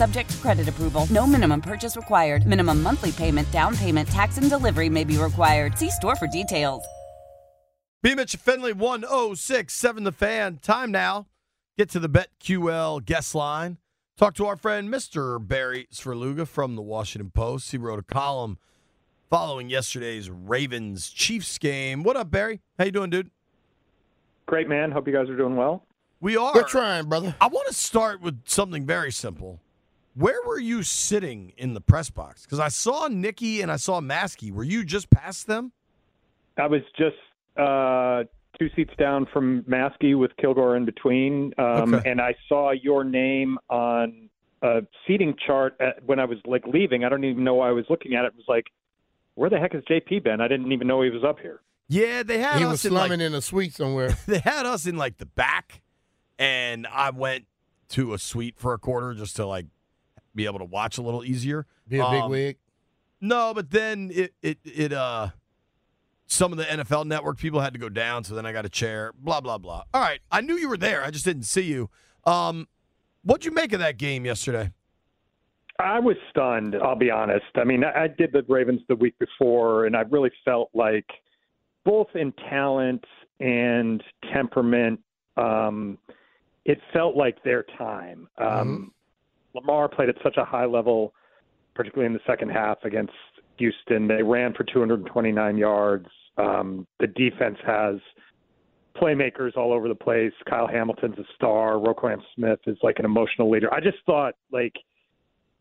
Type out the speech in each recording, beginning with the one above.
Subject to credit approval. No minimum purchase required. Minimum monthly payment, down payment, tax, and delivery may be required. See store for details. B. Mitch Finley, 1067 The Fan. Time now. Get to the BetQL guest line. Talk to our friend, Mr. Barry Svrluga from the Washington Post. He wrote a column following yesterday's Ravens Chiefs game. What up, Barry? How you doing, dude? Great, man. Hope you guys are doing well. We are. We're trying, brother. I want to start with something very simple. Where were you sitting in the press box? Because I saw Nikki and I saw Maske. Were you just past them? I was just uh, two seats down from Maske with Kilgore in between, um, Okay. and I saw your name on a seating chart at, when I was like leaving. I don't even know why I was looking at it. It was like, where the heck is JP been? I didn't even know he was up here. Yeah, they had He us was in like, in a suite somewhere. they had us in like the back, and I went to a suite for a quarter just to like be able to watch a little easier. Be a big Um, wig. No, but then it it it uh some of the NFL network people had to go down, so then I got a chair, blah blah blah. All right. I knew you were there. I just didn't see you. Um what'd you make of that game yesterday? I was stunned. I'll be honest. I mean, I, I did the Ravens the week before, and I really felt like both in talent and temperament, um, it felt like their time. Um, Lamar played at such a high level, particularly in the second half against Houston. They ran for 229 yards. Um, the defense has playmakers all over the place. Kyle Hamilton's a star. Roquan Smith is like an emotional leader. I just thought like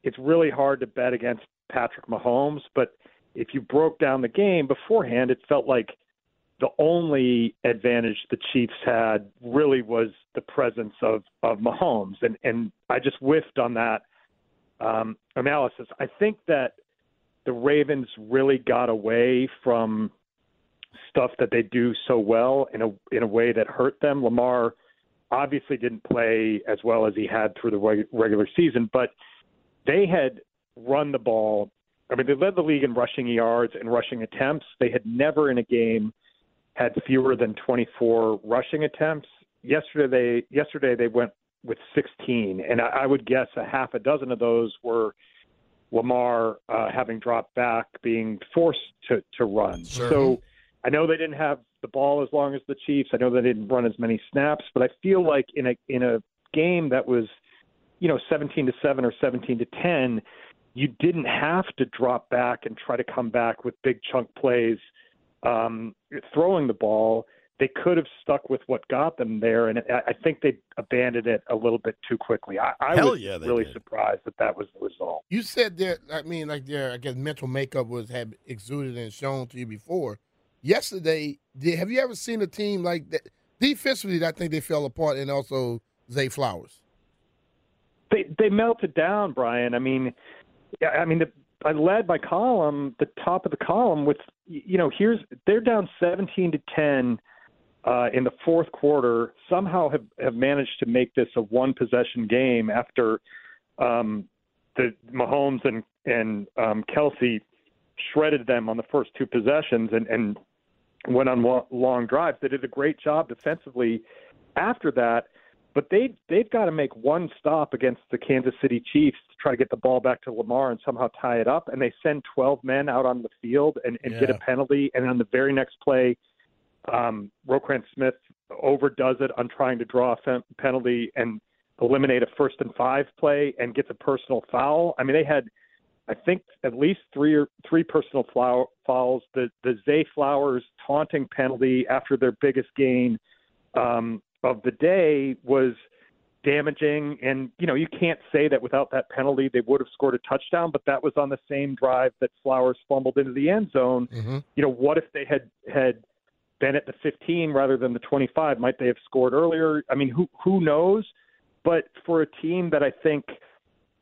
it's really hard to bet against Patrick Mahomes, but if you broke down the game beforehand, it felt like the only advantage the Chiefs had really was the presence of of Mahomes, and and I just whiffed on that um, analysis. I think that the Ravens really got away from stuff that they do so well in a in a way that hurt them. Lamar obviously didn't play as well as he had through the regular season, but they had run the ball. I mean, they led the league in rushing yards and rushing attempts. They had never in a game had fewer than 24 rushing attempts. Yesterday, they yesterday they went with 16, and I, I would guess a half a dozen of those were Lamar uh, having dropped back, being forced to to run. So I know they didn't have the ball as long as the Chiefs. I know they didn't run as many snaps, but I feel like in a in a game that was, you know, 17 to 7 or 17 to 10, you didn't have to drop back and try to come back with big chunk plays um, throwing the ball. They could have stuck with what got them there, and I I think they abandoned it a little bit too quickly. I, I Hell was yeah, they really did. surprised that that was the result. You said that. I mean, like their, I guess, mental makeup was had exuded and shown to you before. Yesterday, did have you ever seen a team like that? Defensively, I think they fell apart, and also Zay Flowers. they they melted down, Brian. I mean, yeah, I mean, the, I led my column, the top of the column, with you know, here's they're down 17 to 10 uh, in the fourth quarter. Somehow have have managed to make this a one possession game after um, the Mahomes and and um, Kelce shredded them on the first two possessions and and went on long drives. They did a great job defensively after that but they they've got to make one stop against the Kansas City Chiefs to try to get the ball back to Lamar and somehow tie it up. And they send 12 men out on the field and, and get a penalty. And on the very next play, um, Roquan Smith overdoes it on trying to draw a fen- penalty and eliminate a first and five play and gets a personal foul. I mean, they had. I think at least three or three personal flow- fouls. The the Zay Flowers taunting penalty after their biggest gain um, of the day was damaging. And, you know, you can't say that without that penalty they would have scored a touchdown, but that was on the same drive that Flowers fumbled into the end zone. Mm-hmm. You know, what if they had had been at the 15 rather than the 25? Might they have scored earlier? I mean, who who knows? But for a team that I think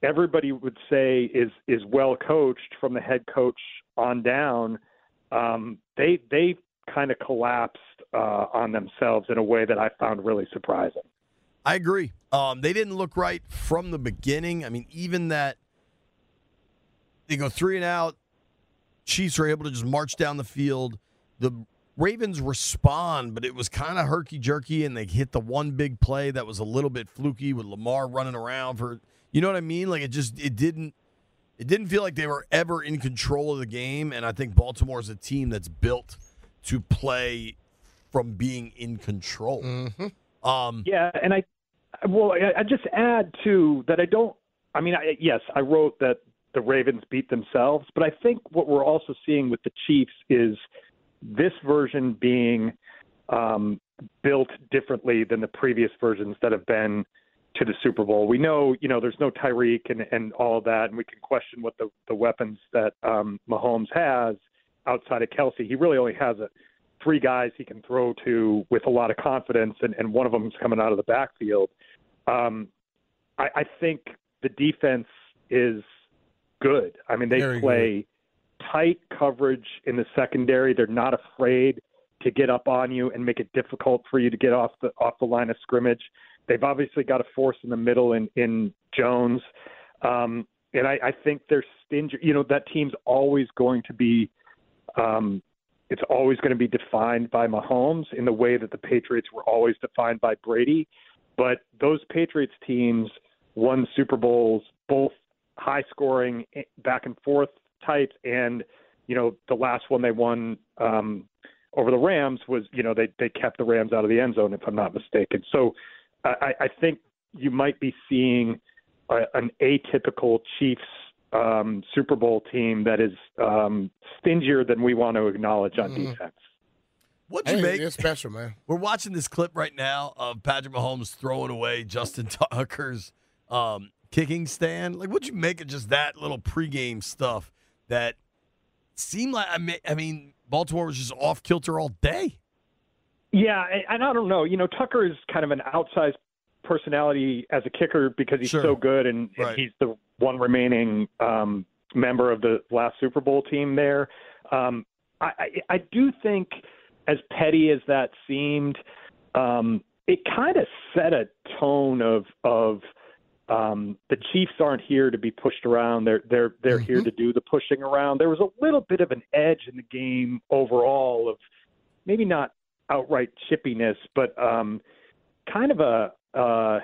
everybody would say is is well coached from the head coach on down, um, they they kind of collapsed uh, on themselves in a way that I found really surprising. I agree. Um, they didn't look right from the beginning. I mean, even that they go three and out. Chiefs are able to just march down the field. The Ravens respond, but it was kind of herky jerky, and they hit the one big play that was a little bit fluky with Lamar running around for. You know what I mean? Like it just it didn't it didn't feel like they were ever in control of the game, and I think Baltimore is a team that's built to play from being in control. Mm-hmm. Um, Yeah, and I well, I, I just add too that I don't. I mean, I, yes, I wrote that the Ravens beat themselves, but I think what we're also seeing with the Chiefs is this version being um, built differently than the previous versions that have been to the Super Bowl. We know, you know, there's no Tyreek and, and all that, and we can question what the, the weapons that um, Mahomes has outside of Kelce. He really only has a, three guys he can throw to with a lot of confidence, and, and one of them is coming out of the backfield. Um, I, I think the defense is good. I mean, they Very play tight coverage in the secondary. They're not afraid to get up on you and make it difficult for you to get off the off the line of scrimmage. They've obviously got a force in the middle in in Jones, um, and I, I think they're stingy. You know that team's always going to be. Um, it's always going to be defined by Mahomes in the way that the Patriots were always defined by Brady. But those Patriots teams won Super Bowls, both high scoring, eh, back and forth types, and you know the last one they won um, over the Rams was you know they they kept the Rams out of the end zone if I'm not mistaken. So I, I think you might be seeing a, an atypical Chiefs um, Super Bowl team that is um, stingier than we want to acknowledge on Mhm. defense. what'd you Hey, make? it's special, man. We're watching this clip right now of Patrick Mahomes throwing away Justin Tucker's um, kicking stand. Like, what'd you make of just that little pregame stuff that seemed like, I mean, I mean Baltimore was just off kilter all day? Yeah, and- and I don't know. You know, Tucker is kind of an outsized personality as a kicker because he's Sure. so good, and, and he's the one remaining um, member of the last Super Bowl team there. Um, I, I, I do think, as petty as that seemed, um, it kind of set a tone of of um, the Chiefs aren't here to be pushed around. They're they're they're here Mhm. to do the pushing around. There was a little bit of an edge in the game overall of maybe not outright chippiness, but um, kind of a uh,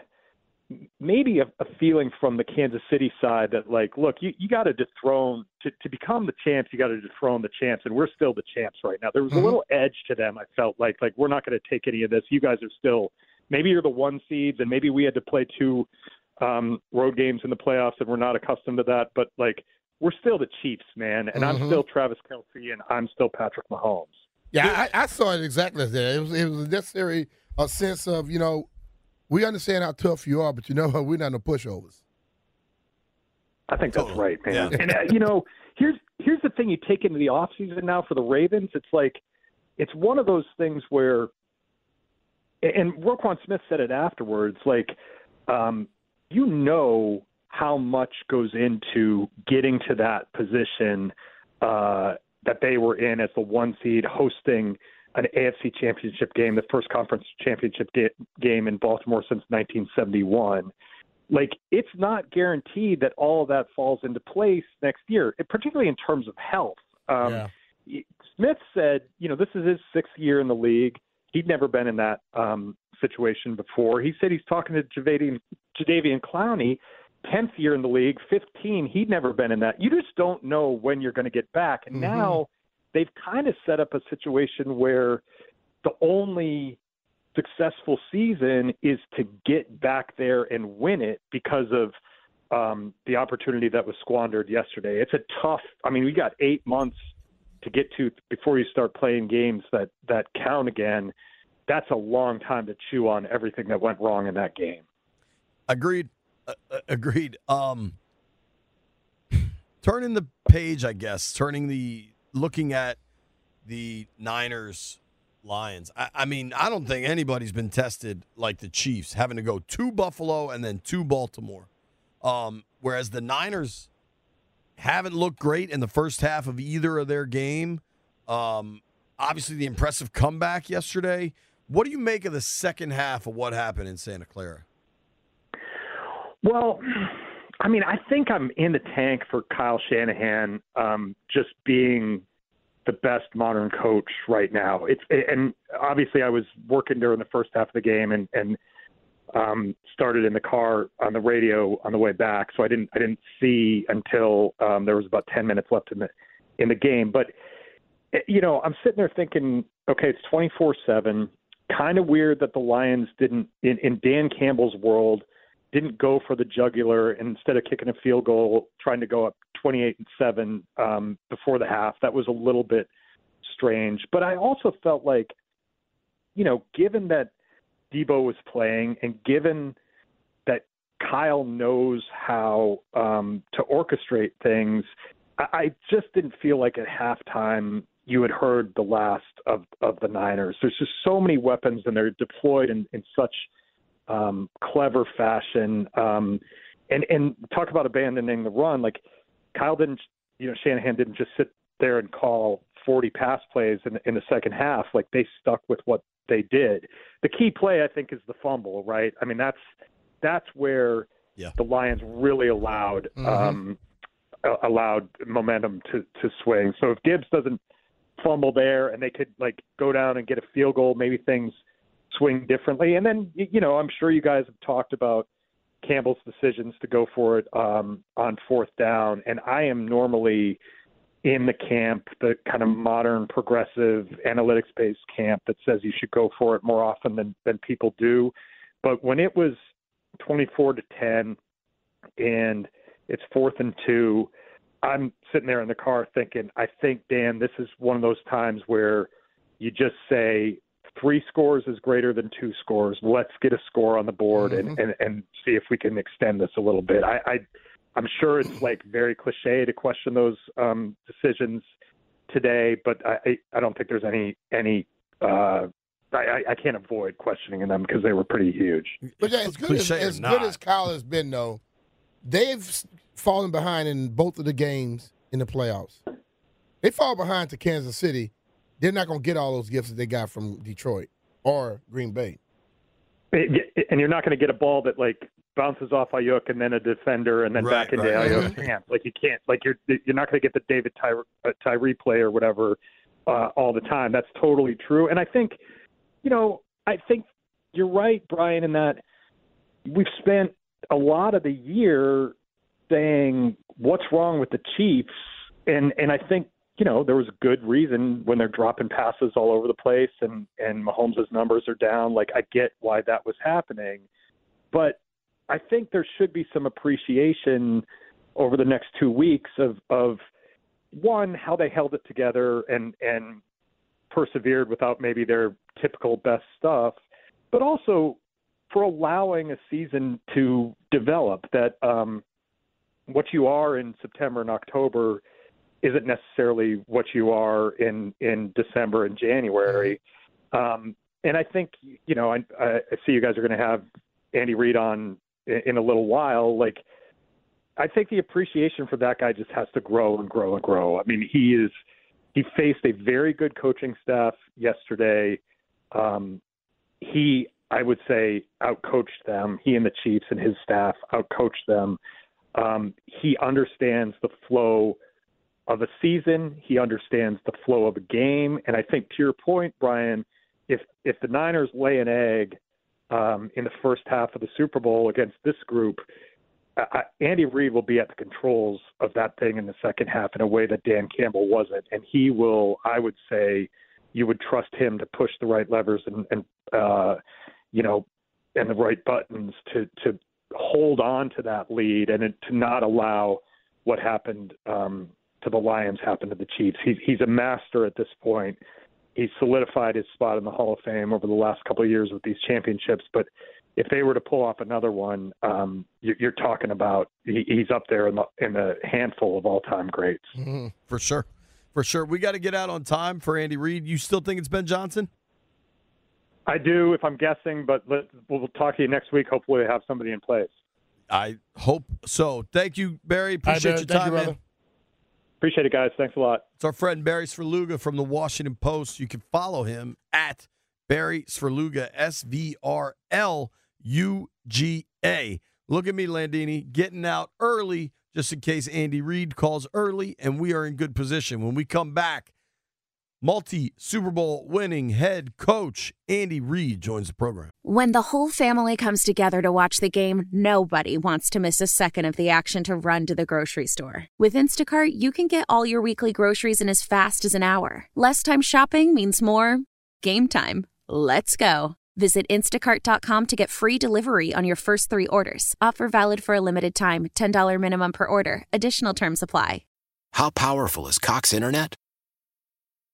maybe a, a feeling from the Kansas City side that like, look, you, you got to dethrone to, to become the champs. You got to dethrone the champs, and we're still the champs right now. There was Mhm. a little edge to them. I felt like like we're not going to take any of this. You guys are still maybe you're the one seeds, and maybe we had to play two um, road games in the playoffs, and we're not accustomed to that. But like we're still the Chiefs, man, and I'm Mhm. still Travis Kelce, and I'm still Patrick Mahomes. Yeah, I, I saw it exactly as that. It was it was a necessary a sense of you know we understand how tough you are, but you know what? We're not no pushovers. I think that's Totally. right, man. Yeah. And uh, you know, here's here's the thing: you take into the off season now for the Ravens. It's like it's one of those things where, and Roquan Smith said it afterwards. Like, um, you know how much goes into getting to that position uh, that they were in as the one seed, hosting an AFC Championship game, the first conference championship ga- game in Baltimore since 1971 like it's not guaranteed that all of that falls into place next year, particularly in terms of health. Um, yeah. Smith said, you know, this is his sixth year in the league. He'd never been in that um, situation before. He said he's talking to Jadeveon, Jadeveon Clowney, 10th year in the league, 15. He'd never been in that. You just don't know when you're going to get back. And Mhm. now they've kind of set up a situation where the only successful season is to get back there and win it because of um, the opportunity that was squandered yesterday. It's a tough. I mean, we got eight months to get to before you start playing games that that count again. That's a long time to chew on everything that went wrong in that game. Agreed. Uh, agreed. Um, turning the page, I guess. Turning the looking at the Niners Lions. I, I, mean, I don't think anybody's been tested like the Chiefs, having to go to Buffalo and then to Baltimore. Um, whereas the Niners haven't looked great in the first half of either of their game. Um, obviously, the impressive comeback yesterday. What do you make of the second half of what happened in Santa Clara? Well, I mean, I think I'm in the tank for Kyle Shanahan um, just being the best modern coach right now. It's and obviously I was working during the first half of the game and and um, started in the car on the radio on the way back, so I didn't I didn't see until um, there was about ten minutes left in the in the game. But you know, I'm sitting there thinking, okay, it's 24 seven. Kind of weird that the Lions didn't in, in Dan Campbell's world didn't go for the jugular and instead of kicking a field goal, trying to go up 28 and 7 um, before the half. That was a little bit strange. But I also felt like, you know, given that Deebo was playing and given that Kyle knows how um, to orchestrate things, I, I just didn't feel like at halftime you had heard the last of, of the Niners. There's just so many weapons and they're deployed in, in such – um, clever fashion. Um, and and talk about abandoning the run. Like Kyle didn't, you know, Shanahan didn't just sit there and call 40 pass plays in, in the second half. Like they stuck with what they did. The key play, I think, is the fumble. Right? I mean, that's that's where yeah. the Lions really allowed mm-hmm. um, allowed momentum to to swing. So if Gibbs doesn't fumble there and they could like go down and get a field goal, maybe things swing differently. And then, you know, I'm sure you guys have talked about Campbell's decisions to go for it um, on fourth down. And I am normally in the camp, the kind of modern, progressive, analytics based camp that says you should go for it more often than, than people do. But when it was 24 to 10 and it's fourth and two, I'm sitting there in the car thinking, I think, Dan, this is one of those times where you just say, three scores is greater than two scores. Let's get a score on the board mm-hmm. and, and, and see if we can extend this a little bit. I, I I'm sure it's like very cliche to question those um, decisions today, but I, I don't think there's any any uh, I, I can't avoid questioning them because they were pretty huge. But yeah, as good as, as good as Kyle has been, though, they've fallen behind in both of the games in the playoffs. They fall behind to Kansas City, they're not going to get all those gifts that they got from Detroit or Green Bay. And you're not going to get a ball that like bounces off Aiyuk and then a defender and then right, back into right. Aiyuk's hands. Like you can't. Like you're you're not going to get the David Tyree, uh, Tyree play or whatever uh, all the time. That's totally true. And I think, you know, I think you're right, Brian, in that we've spent a lot of the year saying what's wrong with the Chiefs, and and I think you know, there was good reason when they're dropping passes all over the place and and Mahomes' numbers are down. Like I get why that was happening, but I think there should be some appreciation over the next two weeks of of one how they held it together and and persevered without maybe their typical best stuff, but also for allowing a season to develop that um, what you are in September and October isn't necessarily what you are in in December and January. Um, and I think you know I, I see you guys are going to have Andy Reid on in, in a little while. Like I think the appreciation for that guy just has to grow and grow and grow. I mean, he is he faced a very good coaching staff yesterday. Um, he, I would say, outcoached them. He and the Chiefs and his staff outcoached them. Um, he understands the flow of a season. He understands the flow of a game, and I think to your point, Brian, if if the Niners lay an egg um, in the first half of the Super Bowl against this group, I, Andy Reid will be at the controls of that thing in the second half in a way that Dan Campbell wasn't, and he will, I would say, you would trust him to push the right levers and, and uh, you know, and the right buttons to to hold on to that lead and to not allow what happened um, to the Lions happened to the Chiefs. He's he's a master at this point. He's solidified his spot in the Hall of Fame over the last couple of years with these championships, but if they were to pull off another one, um, you, you're talking about he, he's up there in the in the handful of all time greats. Mm-hmm. For sure. For sure. We got to get out on time for Andy Reid. You still think it's Ben Johnson? I do, if I'm guessing, but let, we'll talk to you next week. Hopefully, they have somebody in place. I hope so. Thank you, Barry. Appreciate Barry. your Thank time, you, man. Appreciate it, guys. Thanks a lot. It's our friend Barry Svrluga from the Washington Post. You can follow him at Barry Svrluga, S V R L U G A. Look at me, Landini, getting out early just in case Andy Reid calls early, and we are in good position. When we come back, multi Super Bowl winning head coach Andy Reid joins the program. When the whole family comes together to watch the game, nobody wants to miss a second of the action to run to the grocery store. With Instacart, you can get all your weekly groceries in as fast as an hour. Less time shopping means more game time. Let's go. Visit instacart.com to get free delivery on your first three orders. Offer valid for a limited time $10 minimum per order. Additional terms apply. How powerful is Cox Internet?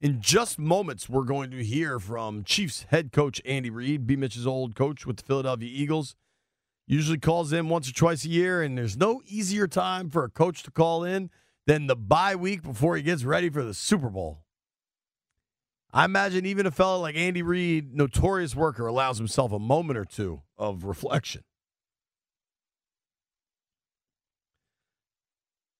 In just moments, we're going to hear from Chiefs head coach Andy Reid, B. Mitch's old coach with the Philadelphia Eagles. Usually calls in once or twice a year, and there's no easier time for a coach to call in than the bye week before he gets ready for the Super Bowl. I imagine even a fellow like Andy Reid, notorious worker, allows himself a moment or two of reflection.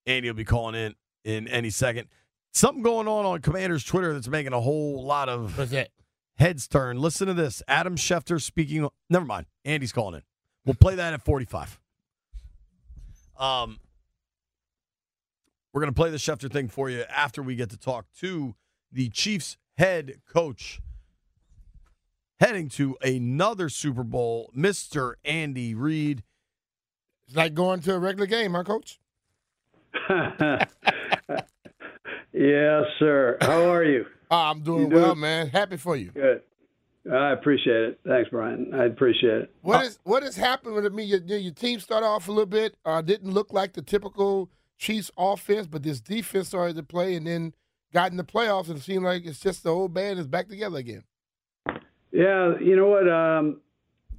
Andy will be calling in in any second. Something going on on Commander's Twitter that's making a whole lot of What's that? heads turn. Listen to this. Adam Schefter speaking. Never mind. Andy's calling in. We'll play that at 45. Um, we're going to play the Schefter thing for you after we get to talk to the Chiefs head coach heading to another Super Bowl, Mr. Andy Reid. It's like going to a regular game, huh, Coach? yes, sir. How are you? Ah, I'm doing doing- well, man. Happy for you. Good. I appreciate it. Thanks, Brian. I appreciate it. What is what has happened with me? Your, your team started off a little bit, uh, didn't look like the typical Chiefs offense, but this defense started to play, and then got in the playoffs, and it seemed like it's just the old band is back together again. Yeah, you know what? Um,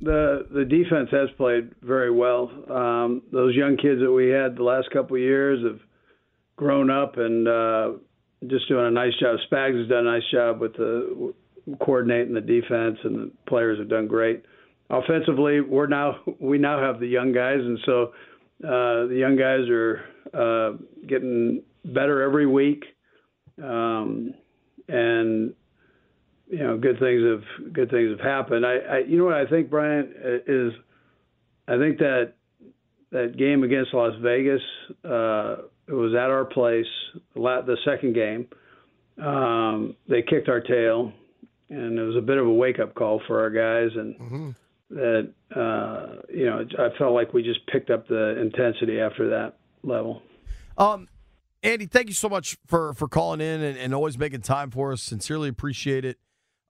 the the defense has played very well. Um, those young kids that we had the last couple of years have grown up and uh, just doing a nice job. Spags has done a nice job with the coordinating the defense, and the players have done great. Offensively, we're now we now have the young guys, and so uh, the young guys are uh, getting better every week, um, and you know, good things have good things have happened. I, I you know what I think, Brian is, I think that that game against Las Vegas, uh, it was at our place, the, second game. Um, they kicked our tail, and it was a bit of a wake up call for our guys, and that uh, you know, I felt like we just picked up the intensity after that level. Um, Andy, thank you so much for for calling in and, and always making time for us. Sincerely appreciate it.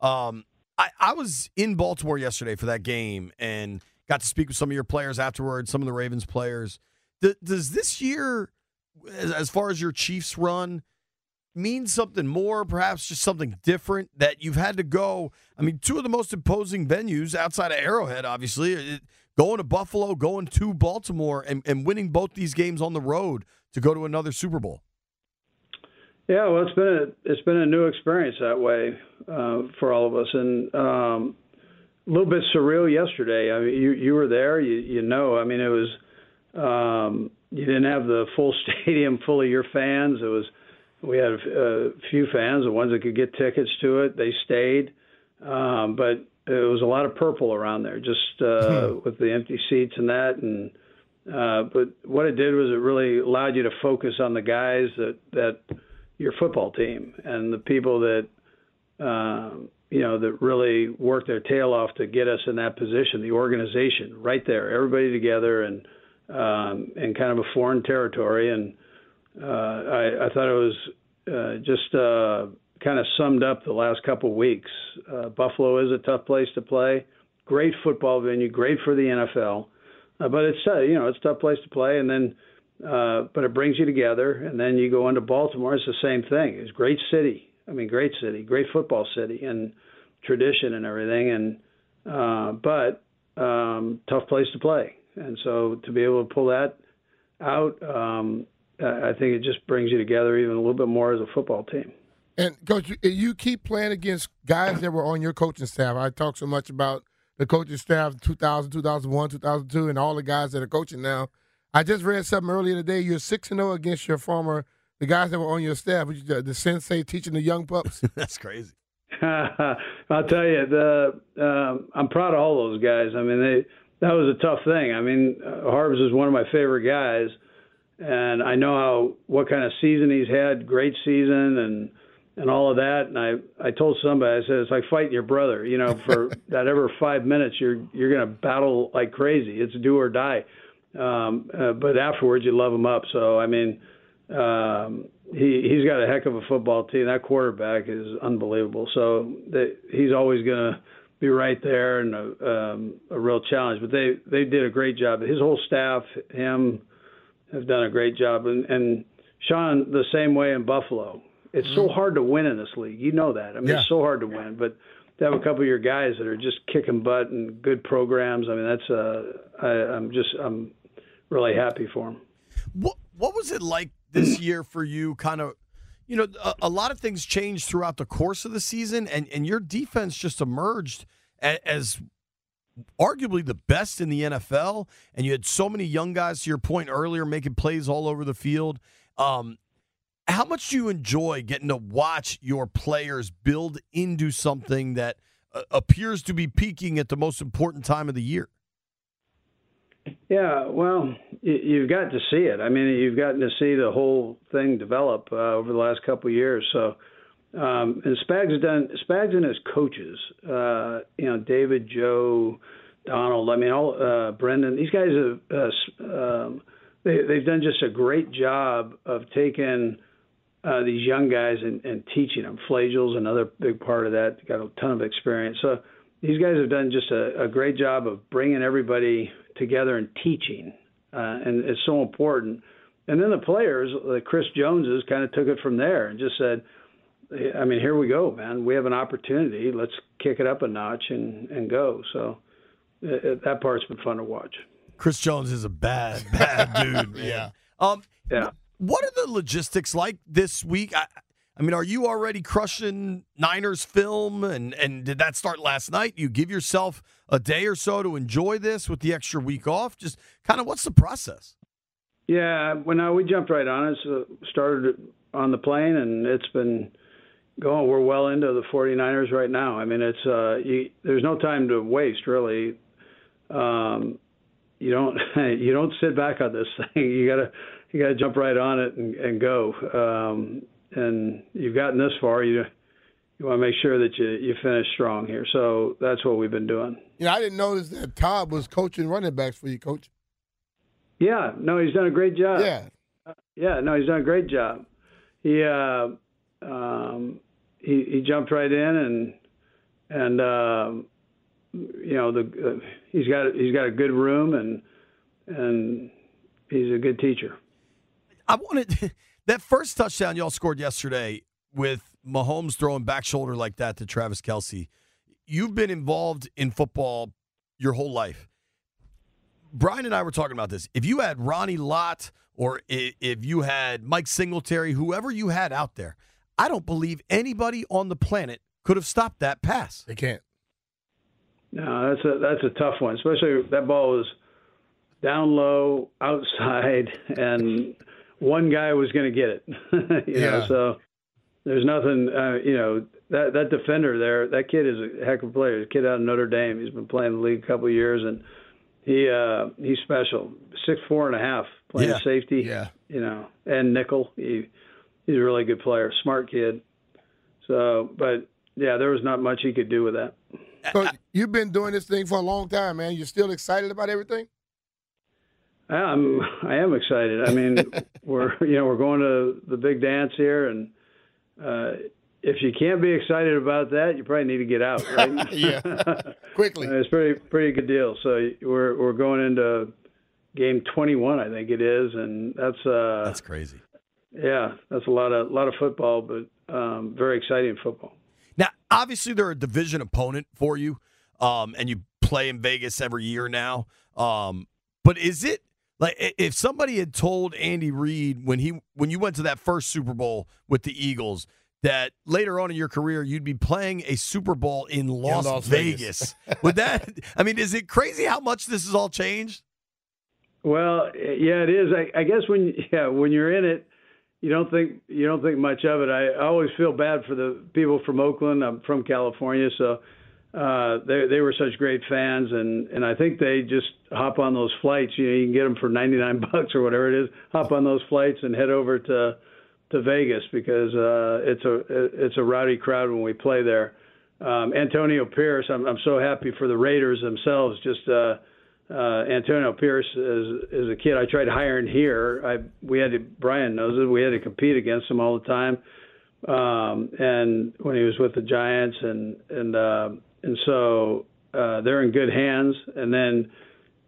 Um, I, I was in Baltimore yesterday for that game and got to speak with some of your players afterwards, some of the Ravens players. Th- does this year, as, as far as your Chiefs run, means something more, perhaps just something different that you've had to go? I mean, two of the most imposing venues outside of Arrowhead, obviously, it, going to Buffalo, going to Baltimore, and, and winning both these games on the road to go to another Super Bowl. Yeah, well, it's been a it's been a new experience that way uh, for all of us, and um, a little bit surreal yesterday. I mean, you you were there, you you know. I mean, it was Um, you didn't have the full stadium full of your fans. It was we had a, few fans, the ones that could get tickets to it. They stayed, um, but it was a lot of purple around there, just uh, hmm. with the empty seats and that. And uh, but what it did was it really allowed you to focus on the guys that that your football team and the people that uh, you know that really worked their tail off to get us in that position. The organization, right there, everybody together and um, in kind of a foreign territory. And uh, I, I thought it was uh, just uh, kind of summed up the last couple of weeks. Uh, Buffalo is a tough place to play. Great football venue, great for the NFL, but it's you know it's a tough place to play. And then, uh, but it brings you together. And then you go into Baltimore. It's the same thing. It's great city. I mean, great city, great football city, and tradition and everything. And uh, but um, tough place to play. And so to be able to pull that out, um, I think it just brings you together even a little bit more as a football team. And coach, you keep playing against guys that were on your coaching staff. I talk so much about the coaching staff 2000, 2001, 2002, and all the guys that are coaching now. I just read something earlier today. You're six and zero oh against your former the guys that were on your staff. The sensei teaching the young pups. That's crazy. I'll tell you, the um, I'm proud of all those guys. I mean, they that was a tough thing. I mean, uh, Harbs is one of my favorite guys, and I know how what kind of season he's had. Great season and and all of that. And I I told somebody I said it's like fighting your brother. You know, for that ever five minutes you're you're gonna battle like crazy. It's do or die. Um, uh, but afterwards you love him up. So I mean, um, he he's got a heck of a football team. That quarterback is unbelievable. So that he's always gonna be right there and a, um, a real challenge. But they they did a great job. His whole staff, him, have done a great job. And, and Sean, the same way in Buffalo. It's mm-hmm. so hard to win in this league. You know that. I mean, yeah. it's so hard to win. But to have a couple of your guys that are just kicking butt and good programs. I mean, that's uh, I, I'm just I'm really happy for them. What What was it like this year for you? Kind of, you know, a, a, lot of things changed throughout the course of the season, and and your defense just emerged as, as arguably the best in the NFL, and you had so many young guys. To your point earlier, making plays all over the field. Um, how much do you enjoy getting to watch your players build into something that uh, appears to be peaking at the most important time of the year? Yeah, well, you've got to see it. I mean, you've gotten to see the whole thing develop uh, over the last couple of years. So, um, and Spags done Spags and his coaches, uh, you know, David, Joe, Donald. I mean, all uh, Brendan. These guys have uh, um, they, they've done just a great job of taking uh, these young guys and, and teaching them. Flagel's another big part of that. Got a ton of experience. So these guys have done just a, a great job of bringing everybody together and teaching, uh, and it's so important. And then the players, like Chris Joneses, kind of took it from there and just said, I mean, here we go, man. We have an opportunity. Let's kick it up a notch and and go. So it, it, that part's been fun to watch. Chris Jones is a bad, bad dude. Man. yeah. Um. Yeah. What are the logistics like this week? I, I mean, are you already crushing Niners film? And, and did that start last night? You give yourself a day or so to enjoy this with the extra week off? Just kind of what's the process? Yeah, well, no, we jumped right on it. So started on the plane, and it's been going. We're well into the 49ers right now. I mean, it's uh, you, there's no time to waste really. Um, you don't you don't sit back on this thing. You gotta you gotta jump right on it and, and go. Um, and you've gotten this far, you you want to make sure that you you finish strong here. So that's what we've been doing. You know, I didn't notice that Todd was coaching running backs for you, coach. Yeah, no, he's done a great job. Yeah, uh, yeah, no, he's done a great job. He uh, um, he he jumped right in and and uh, you know the uh, he's got he's got a good room and and he's a good teacher. I wanted That first touchdown y'all scored yesterday with Mahomes throwing back shoulder like that to Travis Kelce. you've been involved in football your whole life. Brian and I were talking about this. If you had Ronnie Lott or if you had Mike Singletary, whoever you had out there, I don't believe anybody on the planet could have stopped that pass. They can't. No, that's a that's a tough one. Especially that ball was down low, outside, and one guy was going to get it. you Yeah. know, so there's nothing. Uh, you know, that that defender there, that kid is a heck of a player. The kid out of Notre Dame. He's been playing the league a couple of years, and he uh, he's special. Six four and a half, playing Yeah. safety. Yeah. You know, and nickel. He he's a really good player, smart kid. So, but yeah, there was not much he could do with that. So you've been doing this thing for a long time, man. You're still excited about everything? I'm I am excited. I mean, we're you know we're going to the big dance here, and uh, if you can't be excited about that, you probably need to get out, right? Yeah. Quickly. it's pretty pretty good deal. So we're we're going into game 21, I think it is, and that's uh That's crazy. yeah, that's a lot of lot of football, but um, very exciting football. Now, obviously, they're a division opponent for you, um, and you play in Vegas every year now. Um, but is it like if somebody had told Andy Reid when he when you went to that first Super Bowl with the Eagles that later on in your career you'd be playing a Super Bowl in Las, Las Vegas? Vegas. Would that? I mean, is it crazy how much this has all changed? Well, yeah, it is. I, I guess when yeah when you're in it, you don't think you don't think much of it. I, I always feel bad for the people from Oakland. I'm from California, so uh, they they were such great fans, and and I think they just hop on those flights. You know, you can get them for 99 bucks or whatever it is. Hop on those flights and head over to to Vegas because uh, it's a it's a rowdy crowd when we play there. Um, Antonio Pierce, I'm I'm so happy for the Raiders themselves. Just uh, uh, Antonio Pierce is is a kid I tried hiring here. I we had to Brian knows it. We had to compete against him all the time. Um, and when he was with the Giants and and uh, and so uh, they're in good hands. And then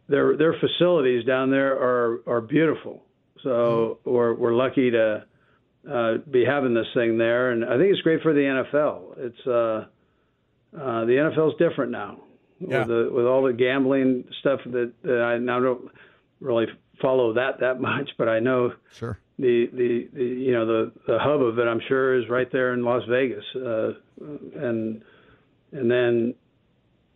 their their facilities down there are are beautiful. So we're we're lucky to uh, be having this thing there, and I think it's great for the NFL. It's uh, uh, the NFL is different now Yeah. with the with all the gambling stuff that, that I now don't really follow that that much, but I know Sure. the, the, the you know the, the hub of it I'm sure is right there in Las Vegas, uh, and and then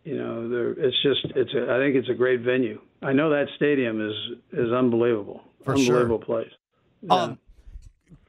you know there, it's just it's a, I think it's a great venue. I know that stadium is is unbelievable, For sure. unbelievable place. Yeah. Um,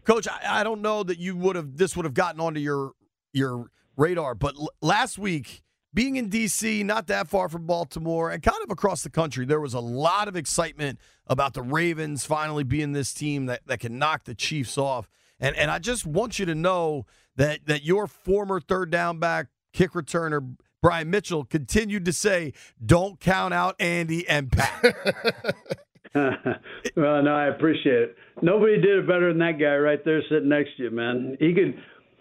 Coach, I, I don't know that you would have this would have gotten onto your your radar, but l- last week, being in D.C., not that far from Baltimore, and kind of across the country, there was a lot of excitement about the Ravens finally being this team that, that can knock the Chiefs off. And and I just want you to know that that your former third down back kick returner Brian Mitchell continued to say, "Don't count out Andy and Pat." well, no, I appreciate it. Nobody did it better than that guy right there sitting next to you, man. He could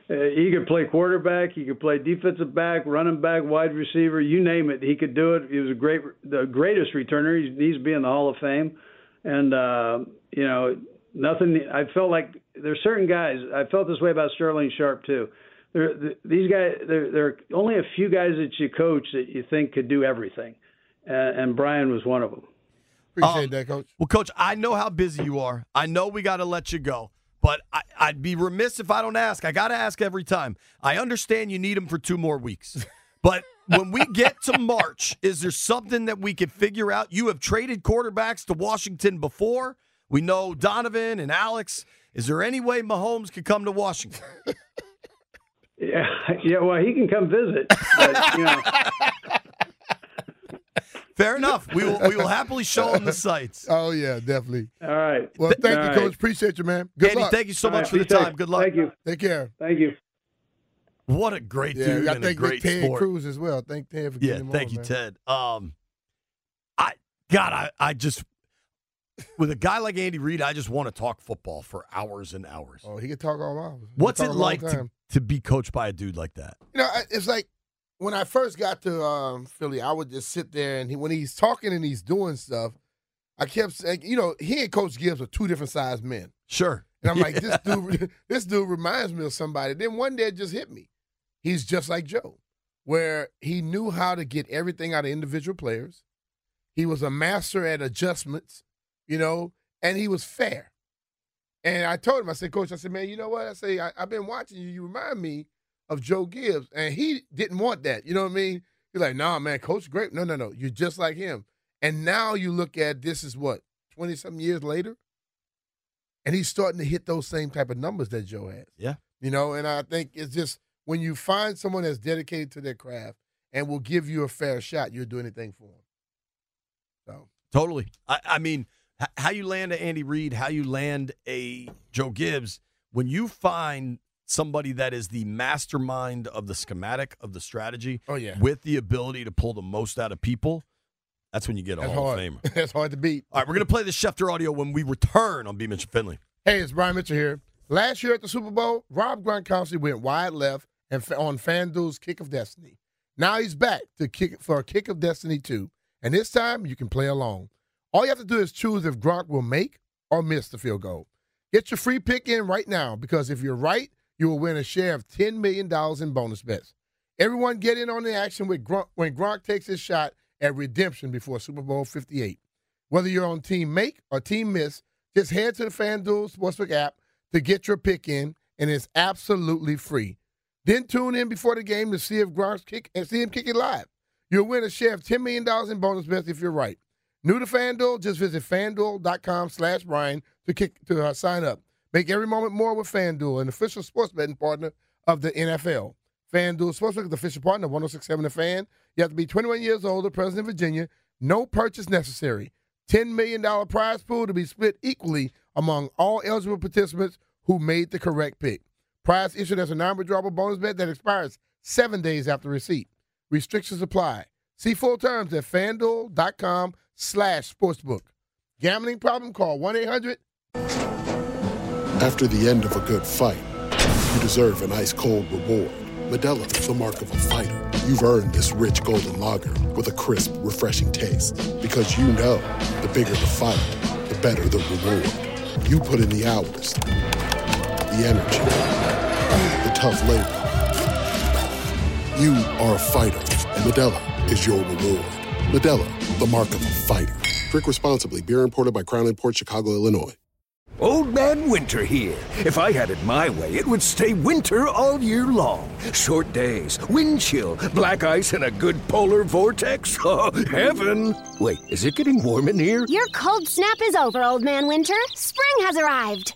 uh, he could play quarterback, he could play defensive back, running back, wide receiver, you name it. He could do it. He was a great the greatest returner. He needs to be in the Hall of Fame. And uh, you know, nothing I felt like there's certain guys. I felt this way about Sterling Sharpe too. There, th these guys, there, there are only a few guys that you coach that you think could do everything, and, and Brian was one of them. Appreciate Um, that, Coach. Well, Coach, I know how busy you are. I know we got to let you go, but I, I'd be remiss if I don't ask. I got to ask every time. I understand you need him for two more weeks, but when we get to March, is there something that we could figure out? You have traded quarterbacks to Washington before. We know Donovan and Alex. Is there any way Mahomes could come to Washington? Yeah, yeah. Well, he can come visit, but you know, Fair enough. We will. We will happily show him the sights. Oh yeah, definitely. all right. Well, thank All you, right. Coach. Appreciate you, man. Good Andy, luck. thank you so All much right, for the be safe. time. Good luck. Thank you. Take care. Thank you. What a great Yeah, dude I and a great Ted sport. Cruz as well. Thank Ted for Yeah, getting him thank on, you, man. Ted. Um, I God, I, I just with a guy like Andy Reid, I just want to talk football for hours and hours. Oh, he can talk all hours. What's it like to, time. To be coached by a dude like that? You know, it's like when I first got to um, Philly, I would just sit there and he, when he's talking and he's doing stuff, I kept saying, you know, he and Coach Gibbs are two different sized men. Sure. And I'm like, this dude, this dude reminds me of somebody. Then one day it just hit me. He's just like Joe, where he knew how to get everything out of individual players. He was a master at adjustments, you know, and he was fair. And I told him, I said, Coach, I said, man, you know what? I say, I, I've been watching you. You remind me of Joe Gibbs. And he didn't want that. You know what I mean? He's like, nah, man, Coach, great. No, no, no. You're just like him. And now you look at this is what twenty something years later, and he's starting to hit those same type of numbers that Joe has. Yeah. You know, and I think it's just when you find someone that's dedicated to their craft and will give you a fair shot, you'll do anything for them. So Totally. I, I mean, how you land a Andy Reid, how you land a Joe Gibbs, when you find somebody that is the mastermind of the schematic of the strategy, Oh, yeah. with the ability to pull the most out of people, that's when you get a that's Hall hard. of Famer. that's hard to beat. All right, we're gonna play the Schefter audio when we return on B. Mitchell Finley. Hey, it's Brian Mitchell here. Last year at the Super Bowl, Rob Gronkowski went wide left and on FanDuel's Kick of Destiny. Now he's back to kick for a Kick of Destiny 2, and this time you can play along. All you have to do is choose if Gronk will make or miss the field goal. Get your free pick in right now because if you're right, you will win a share of $10 million in bonus bets. Everyone get in on the action with Gronk, when Gronk takes his shot at redemption before Super Bowl 58. Whether you're on team make or team miss, just head to the FanDuel Sportsbook app to get your pick in, and it's absolutely free. Then tune in before the game to see if Gronk's kick and see him kick it live. You'll win a share of $10 million in bonus bets if you're right. New to FanDuel, just visit fanduel.com slash Brian to kick to uh, sign up. Make every moment more with FanDuel, an official sports betting partner of the NFL. FanDuel Sportsbook is the official partner of 1067 The Fan. You have to be 21 years old or present in Virginia. No purchase necessary. $10 million prize pool to be split equally among all eligible participants who made the correct pick. Prize issued as a non-withdrawable bonus bet that expires seven days after receipt. Restrictions apply. See full terms at fanduel.com slash sportsbook. Gambling problem? Call 1-800- After the end of a good fight, you deserve an ice cold reward. Modelo is the mark of a fighter. You've earned this rich golden lager with a crisp, refreshing taste. Because you know the bigger the fight, the better the reward. You put in the hours, the energy, the tough labor. You are a fighter, and Modelo is your reward. Modelo, the mark of a fighter. Drink responsibly. Beer imported by Crown Imports Chicago, Illinois. Old Man Winter here. If I had it my way, it would stay winter all year long. Short days, wind chill, black ice, and a good polar vortex. Oh, heaven! Wait, is it getting warm in here? Your cold snap is over, Old Man Winter. Spring has arrived.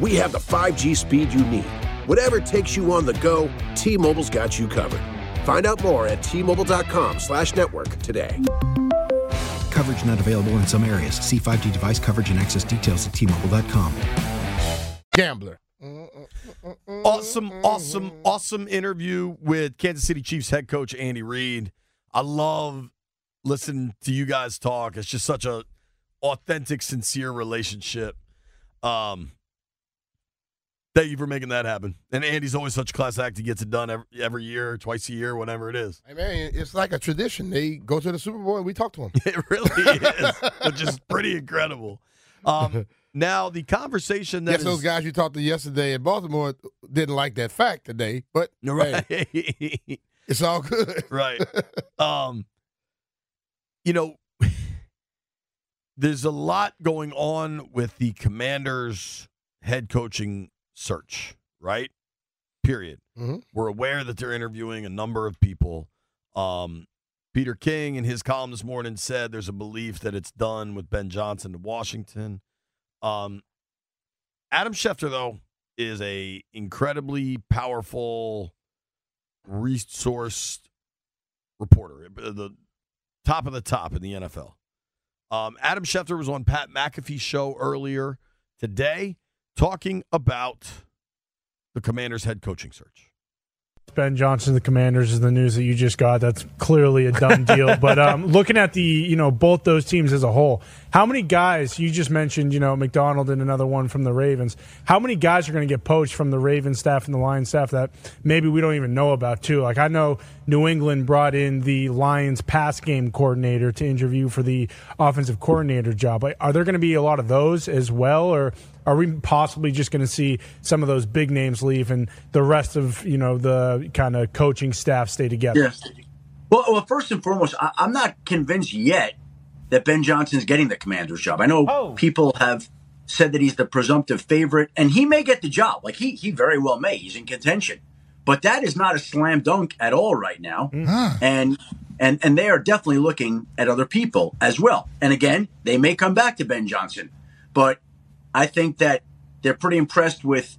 we have the 5G speed you need. Whatever takes you on the go, T-Mobile's got you covered. Find out more at T-Mobile.com slash network today. Coverage not available in some areas. See 5G device coverage and access details at T-Mobile.com. Gambler. Awesome, awesome, awesome interview with Kansas City Chiefs head coach Andy Reid. I love listening to you guys talk. It's just such a authentic, sincere relationship. Um, thank you for making that happen. And Andy's always such a class act. He gets it done every, every year, twice a year, whatever it is. Hey man, it's like a tradition. They go to the Super Bowl and we talk to them. It really is, which is pretty incredible. Um, now the conversation that Yes, is- those guys you talked to yesterday in Baltimore didn't like that fact today, but right, hey, it's all good. right. Um, you know, there's a lot going on with the Commanders' head coaching search, right? Period. Mhm. We're aware that they're interviewing a number of people. Um, Peter King, in his column this morning, said there's a belief that it's done with Ben Johnson to Washington. Um, Adam Schefter, though, is a incredibly powerful, resourced reporter, the top of the top in the NFL. Um, Adam Schefter was on Pat McAfee's show earlier today talking about the Commanders' head coaching search. Ben Johnson, the Commanders, is the news that you just got. That's clearly a done deal. but um, looking at the, you know, both those teams as a whole, how many guys you just mentioned, you know, Macdonald and another one from the Ravens? How many guys are going to get poached from the Ravens staff and the Lions staff that maybe we don't even know about too? Like I know New England brought in the Lions pass game coordinator to interview for the offensive coordinator job. Are there going to be a lot of those as well, or are we possibly just going to see some of those big names leave and the rest of you know the kind of coaching staff stay together? Yes. Well, well, first and foremost, I, am not convinced yet that Ben Johnson's getting the commander's job. I know oh. people have said that he's the presumptive favorite, and he may get the job. Like he he very well may. He's in contention, but that is not a slam dunk at all right now. Mm-hmm. And and and they are definitely looking at other people as well. And again, they may come back to Ben Johnson, but I think that they're pretty impressed with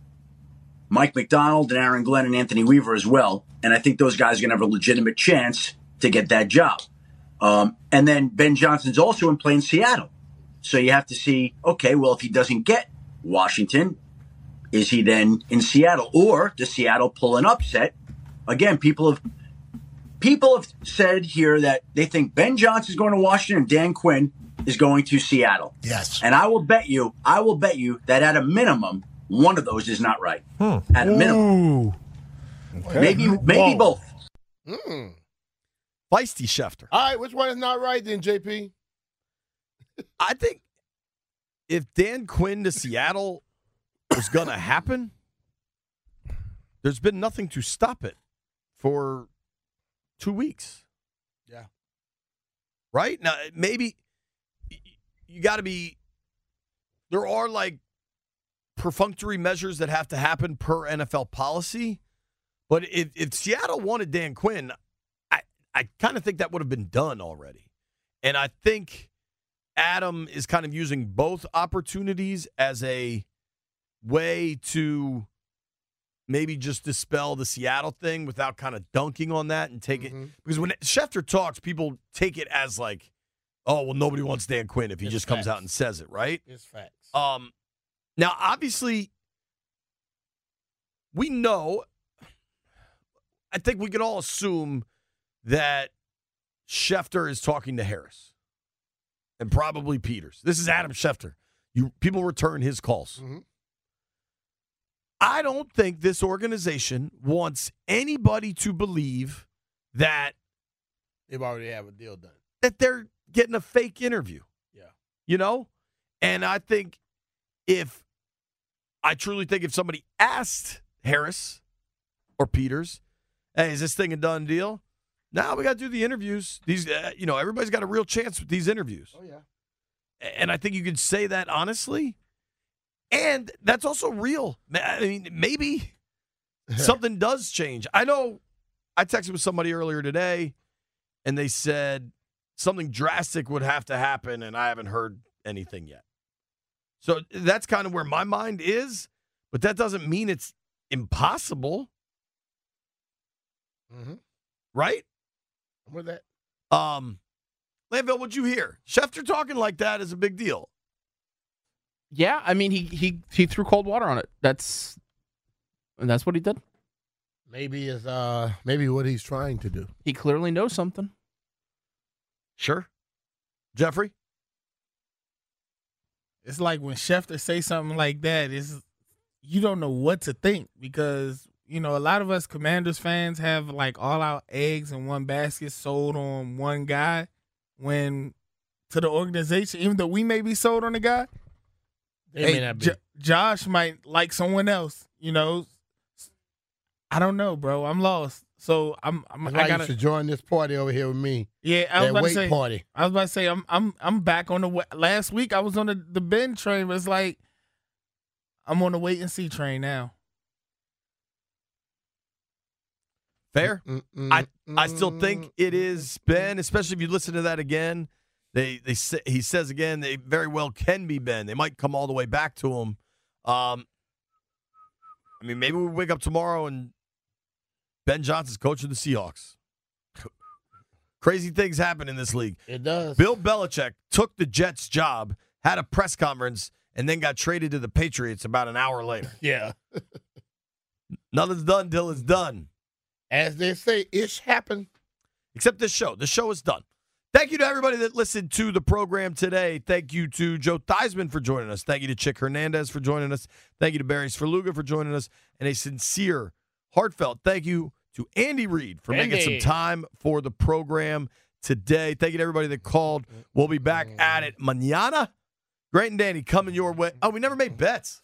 Mike Macdonald and Aaron Glenn and Anthony Weaver as well. And I think those guys are going to have a legitimate chance to get that job. Um, and then Ben Johnson's also in play in Seattle. So you have to see, okay, well, if he doesn't get Washington, is he then in Seattle? Or does Seattle pull an upset? Again, people have people have said here that they think Ben Johnson is going to Washington and Dan Quinn is going to Seattle. Yes. And I will bet you, I will bet you that at a minimum, one of those is not right. Hmm. At a minimum. Okay. Maybe maybe Whoa. both. Mm. Feisty Schefter. All right, which one is not right then, JP? I think if Dan Quinn to Seattle was going to happen, there's been nothing to stop it for two weeks. Yeah. Right? Now, maybe you got to be. There are like perfunctory measures that have to happen per NFL policy. But if, if Seattle wanted Dan Quinn, I, I kind of think that would have been done already. And I think Adam is kind of using both opportunities as a way to maybe just dispel the Seattle thing without kind of dunking on that and take mm-hmm. it. Because when Schefter talks, people take it as like, oh well nobody wants Dan Quinn if he it's just facts. comes out and says it, right? It's facts. Um now obviously we know I think we can all assume that Schefter is talking to Harris and probably Peters. This is Adam Schefter. You people return his calls. Mm-hmm. I don't think this organization wants anybody to believe that they've already have a deal done. That they're getting a fake interview. Yeah. You know? And I think if I truly think if somebody asked Harris or Peters, hey, is this thing a done deal? Now we got to do the interviews. These, uh, you know, everybody's got a real chance with these interviews. Oh, yeah. And I think you can say that honestly. And that's also real. I mean, maybe something does change. I know I texted with somebody earlier today and they said something drastic would have to happen, and I haven't heard anything yet. So that's kind of where my mind is, but that doesn't mean it's impossible. Mm-hmm. Right? I'm with that. Um, Landville, what'd you hear? Schefter talking like that is a big deal. Yeah, I mean he he he threw cold water on it. That's and that's what he did. Maybe is uh maybe what he's trying to do. He clearly knows something. Sure. Jeffrey? It's like when Schefter say something like that, it's you don't know what to think because you know a lot of us Commanders fans have like all our eggs in one basket sold on one guy. When to the organization, even though we may be sold on a guy, they hey, J- Josh might like someone else. You know, I don't know, bro. I'm lost. So I'm, I'm I gotta you should join this party over here with me. Yeah, I was that about weight to say, party. I was about to say I'm I'm I'm back on the last week. I was on the the Ben train, but it's like I'm on the wait and see train now. Fair. Mm, mm, mm, I I still think it is Ben, especially if you listen to that again. They they say, he says again they very well can be Ben. They might come all the way back to him. Um, I mean, maybe we wake up tomorrow and Ben Johnson's coach of the Seahawks. Crazy things happen in this league. It does. Bill Belichick took the Jets job, had a press conference, and then got traded to the Patriots about an hour later. Yeah. Nothing's done till it's done. As they say, ish happened. Except this show. The show is done. Thank you to everybody that listened to the program today. Thank you to Joe Theismann for joining us. Thank you to Chick Hernandez for joining us. Thank you to Barry Svrluga for joining us. And a sincere, heartfelt thank you to Andy Reid for making some time for the program today. Thank you to everybody that called. We'll be back at it manana. Grant and Danny coming your way. Oh, we never made bets.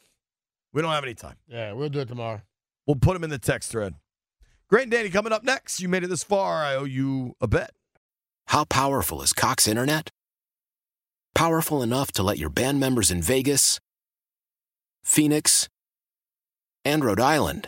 We don't have any time. Yeah, we'll do it tomorrow. We'll put them in the text thread. Grant and Danny coming up next. You made it this far. I owe you a bet. How powerful is Cox Internet? Powerful enough to let your band members in Vegas, Phoenix, and Rhode Island